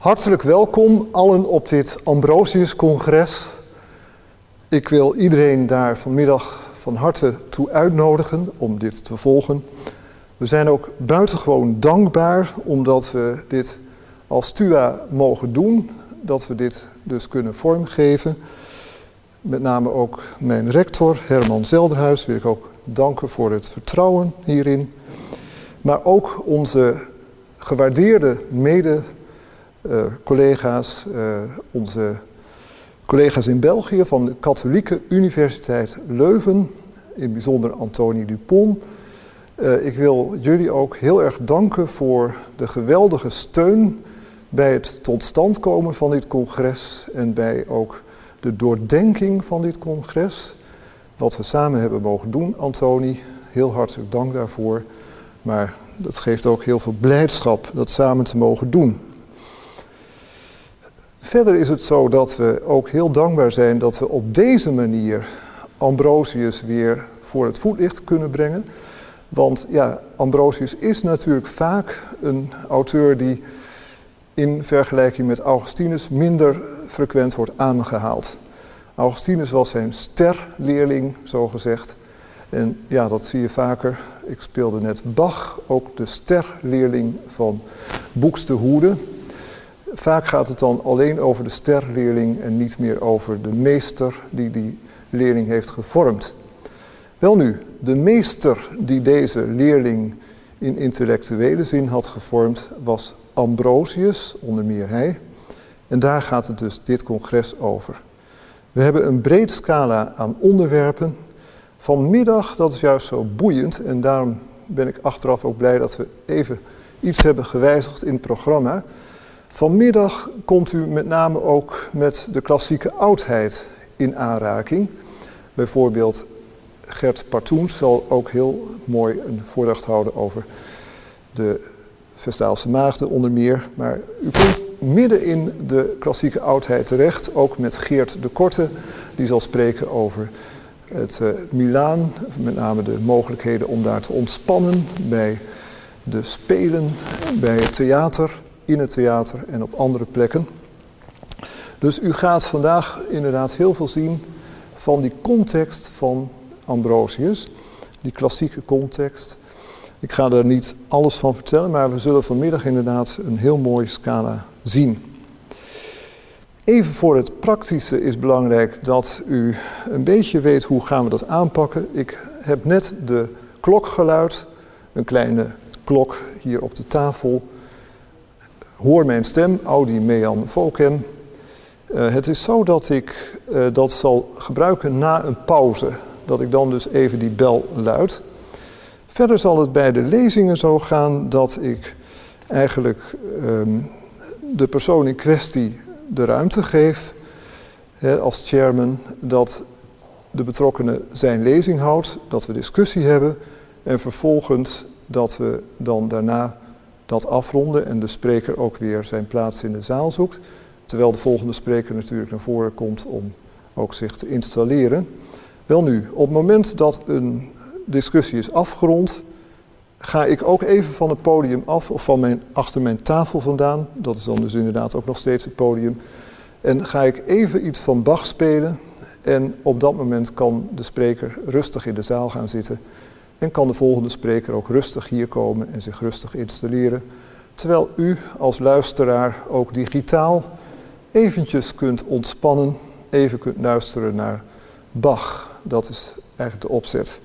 Hartelijk welkom allen op dit Ambrosius-congres. Ik wil iedereen daar vanmiddag van harte toe uitnodigen om dit te volgen. We zijn ook buitengewoon dankbaar omdat we dit als TUA mogen doen, dat we dit dus kunnen vormgeven. Met name ook mijn rector Herman Zelderhuis wil ik ook danken voor het vertrouwen hierin. Maar ook onze gewaardeerde mede-collega's, uh, onze collega's in België van de Katholieke Universiteit Leuven, in bijzonder Antonie Dupont. Uh, ik wil jullie ook heel erg danken voor de geweldige steun bij het tot stand komen van dit congres en bij ook de doordenking van dit congres. Wat we samen hebben mogen doen, Antoni, heel hartelijk dank daarvoor. Maar dat geeft ook heel veel blijdschap dat samen te mogen doen. Verder is het zo dat we ook heel dankbaar zijn dat we op deze manier Ambrosius weer voor het voetlicht kunnen brengen. Want ja, Ambrosius is natuurlijk vaak een auteur die in vergelijking met Augustinus minder frequent wordt aangehaald. Augustinus was zijn sterleerling, zo gezegd. En ja, dat zie je vaker. Ik speelde net Bach, ook de sterleerling van Boekstehoede. Vaak gaat het dan alleen over de sterleerling en niet meer over de meester die die leerling heeft gevormd. Wel nu, de meester die deze leerling in intellectuele zin had gevormd was Ambrosius, onder meer hij. En daar gaat het dus dit congres over. We hebben een breed scala aan onderwerpen. Vanmiddag, dat is juist zo boeiend en daarom ben ik achteraf ook blij dat we even iets hebben gewijzigd in het programma. Vanmiddag komt u met name ook met de klassieke oudheid in aanraking. Bijvoorbeeld Gert Partoens zal ook heel mooi een voordracht houden over de Vestaalse maagden onder meer. Maar u komt midden in de klassieke oudheid terecht, ook met Geert de Korte, die zal spreken over het uh, Milaan, met name de mogelijkheden om daar te ontspannen bij de spelen, bij het theater, in het theater en op andere plekken. Dus u gaat vandaag inderdaad heel veel zien van die context van Ambrosius, die klassieke context. Ik ga er niet alles van vertellen, maar we zullen vanmiddag inderdaad een heel mooie scala zien. Even voor het praktische is belangrijk dat u een beetje weet hoe gaan we dat aanpakken. Ik heb net de klok geluid, een kleine klok hier op de tafel. Hoor mijn stem, Audi Mean Vocem. Uh, het is zo dat ik uh, dat zal gebruiken na een pauze. Dat ik dan dus even die bel luid. Verder zal het bij de lezingen zo gaan dat ik eigenlijk um, de persoon in kwestie de ruimte geef als chairman dat de betrokkenen zijn lezing houdt, dat we discussie hebben en vervolgens dat we dan daarna dat afronden en de spreker ook weer zijn plaats in de zaal zoekt. Terwijl de volgende spreker natuurlijk naar voren komt om ook zich te installeren. Wel nu, op het moment dat een discussie is afgerond, ga ik ook even van het podium af of van mijn, achter mijn tafel vandaan. Dat is dan dus inderdaad ook nog steeds het podium. En ga ik even iets van Bach spelen. En op dat moment kan de spreker rustig in de zaal gaan zitten. En kan de volgende spreker ook rustig hier komen en zich rustig installeren. Terwijl u als luisteraar ook digitaal eventjes kunt ontspannen, even kunt luisteren naar Bach. Dat is eigenlijk de opzet.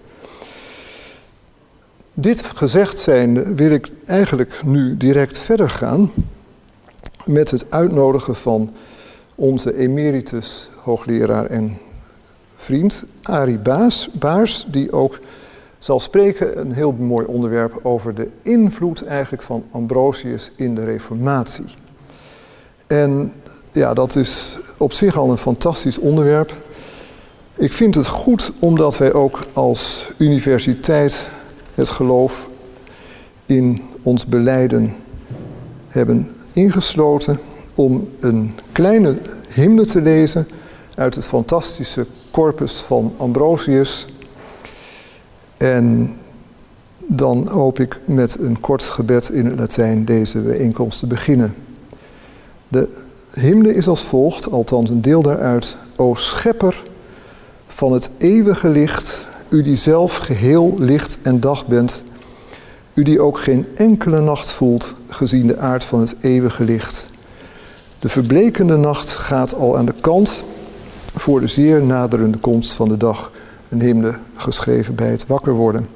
Dit gezegd zijnde wil ik eigenlijk nu direct verder gaan met het uitnodigen van onze emeritus hoogleraar en vriend Arie Baars, die ook zal spreken, een heel mooi onderwerp over de invloed eigenlijk van Ambrosius in de Reformatie. En ja, dat is op zich al een fantastisch onderwerp. Ik vind het goed omdat wij ook als universiteit het geloof in ons beleiden hebben ingesloten om een kleine hymne te lezen uit het fantastische corpus van Ambrosius. En dan hoop ik met een kort gebed in het Latijn deze bijeenkomst te beginnen. De hymne is als volgt, althans een deel daaruit. O schepper van het eeuwige licht, u die zelf geheel licht en dag bent, u die ook geen enkele nacht voelt, gezien de aard van het eeuwige licht. De verblekende nacht gaat al aan de kant voor de zeer naderende komst van de dag. Een hymne geschreven bij het wakker worden.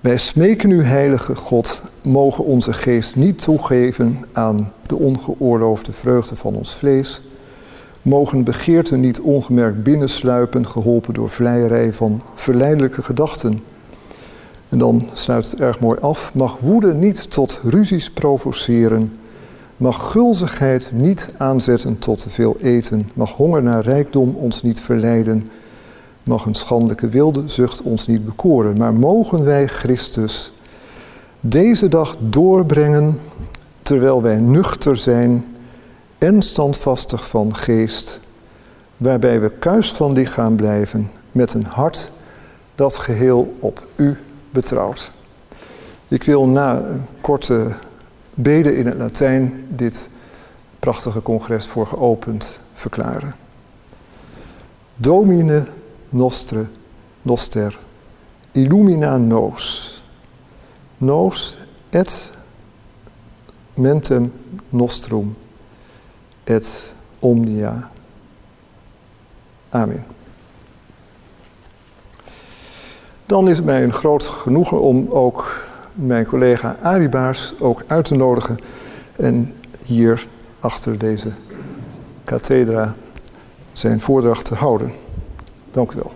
Wij smeken u, heilige God, mogen onze geest niet toegeven aan de ongeoorloofde vreugde van ons vlees. Mogen begeerten niet ongemerkt binnensluipen, geholpen door vleierij van verleidelijke gedachten. En dan sluit het erg mooi af. Mag woede niet tot ruzies provoceren. Mag gulzigheid niet aanzetten tot te veel eten. Mag honger naar rijkdom ons niet verleiden mag een schandelijke wilde zucht ons niet bekoren, maar mogen wij Christus deze dag doorbrengen terwijl wij nuchter zijn en standvastig van geest, waarbij we kuis van lichaam blijven met een hart dat geheel op u betrouwt. Ik wil na een korte bede in het Latijn dit prachtige congres voor geopend verklaren. Domine nostre, noster, illumina nos. Nos et mentem nostrum et omnia. Amen. Dan is het mij een groot genoegen om ook mijn collega Arie Baars ook uit te nodigen en hier achter deze kathedra zijn voordracht te houden. Dank u wel.